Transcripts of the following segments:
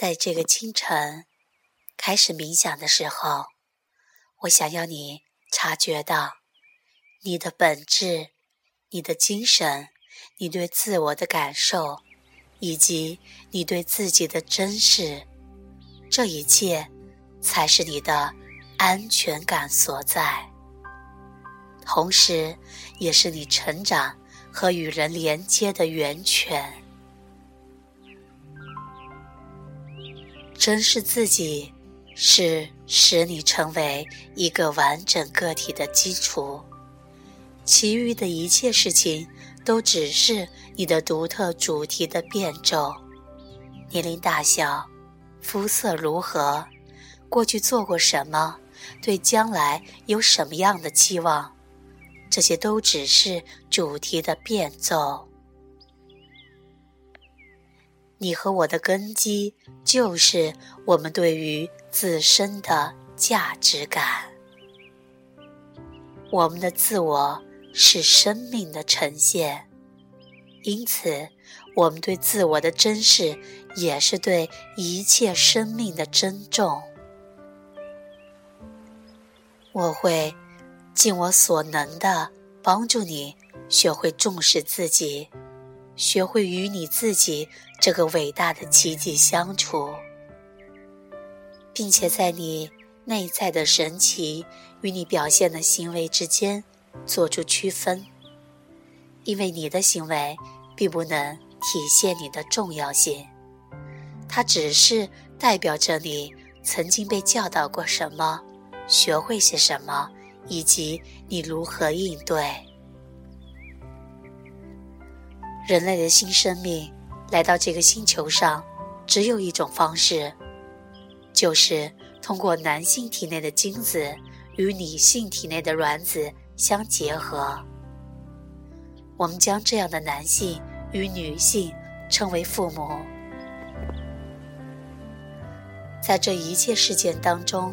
在这个清晨开始冥想的时候，我想要你察觉到你的本质、你的精神、你对自我的感受，以及你对自己的真实，这一切才是你的安全感所在，同时也是你成长和与人连接的源泉。珍视自己，是使你成为一个完整个体的基础。其余的一切事情，都只是你的独特主题的变奏。年龄大小，肤色如何，过去做过什么，对将来有什么样的期望，这些都只是主题的变奏。你和我的根基，就是我们对于自身的价值感。我们的自我是生命的呈现，因此，我们对自我的珍视，也是对一切生命的珍重。我会尽我所能的帮助你学会重视自己。学会与你自己这个伟大的奇迹相处，并且在你内在的神奇与你表现的行为之间做出区分，因为你的行为并不能体现你的重要性，它只是代表着你曾经被教导过什么，学会些什么，以及你如何应对。人类的新生命来到这个星球上，只有一种方式，就是通过男性体内的精子与女性体内的卵子相结合。我们将这样的男性与女性称为父母。在这一切事件当中，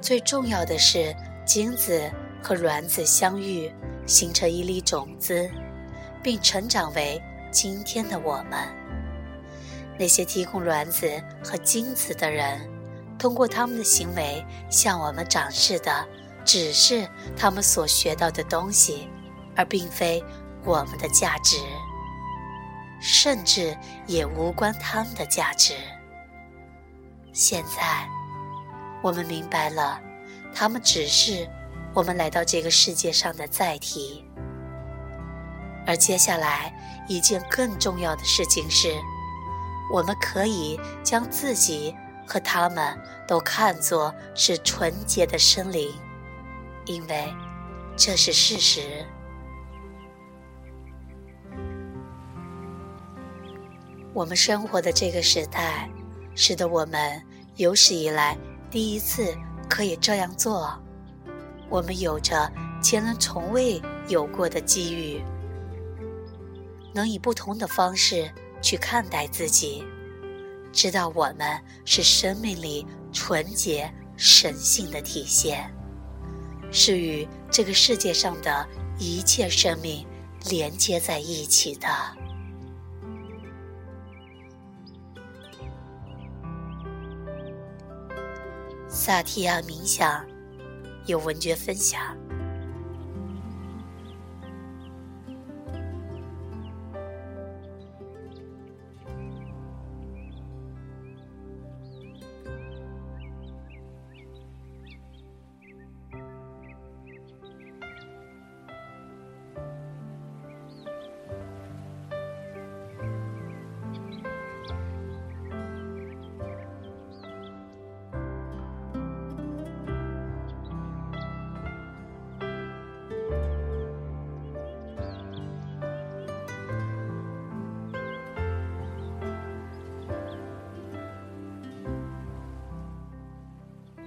最重要的是精子和卵子相遇，形成一粒种子。并成长为今天的我们。那些提供卵子和精子的人，通过他们的行为向我们展示的，只是他们所学到的东西，而并非我们的价值，甚至也无关他们的价值。现在，我们明白了，他们只是我们来到这个世界上的载体。而接下来一件更重要的事情是，我们可以将自己和他们都看作是纯洁的生灵，因为这是事实。我们生活的这个时代，使得我们有史以来第一次可以这样做。我们有着前人从未有过的机遇。能以不同的方式去看待自己，知道我们是生命里纯洁神性的体现，是与这个世界上的一切生命连接在一起的。萨提亚冥想有文觉分享。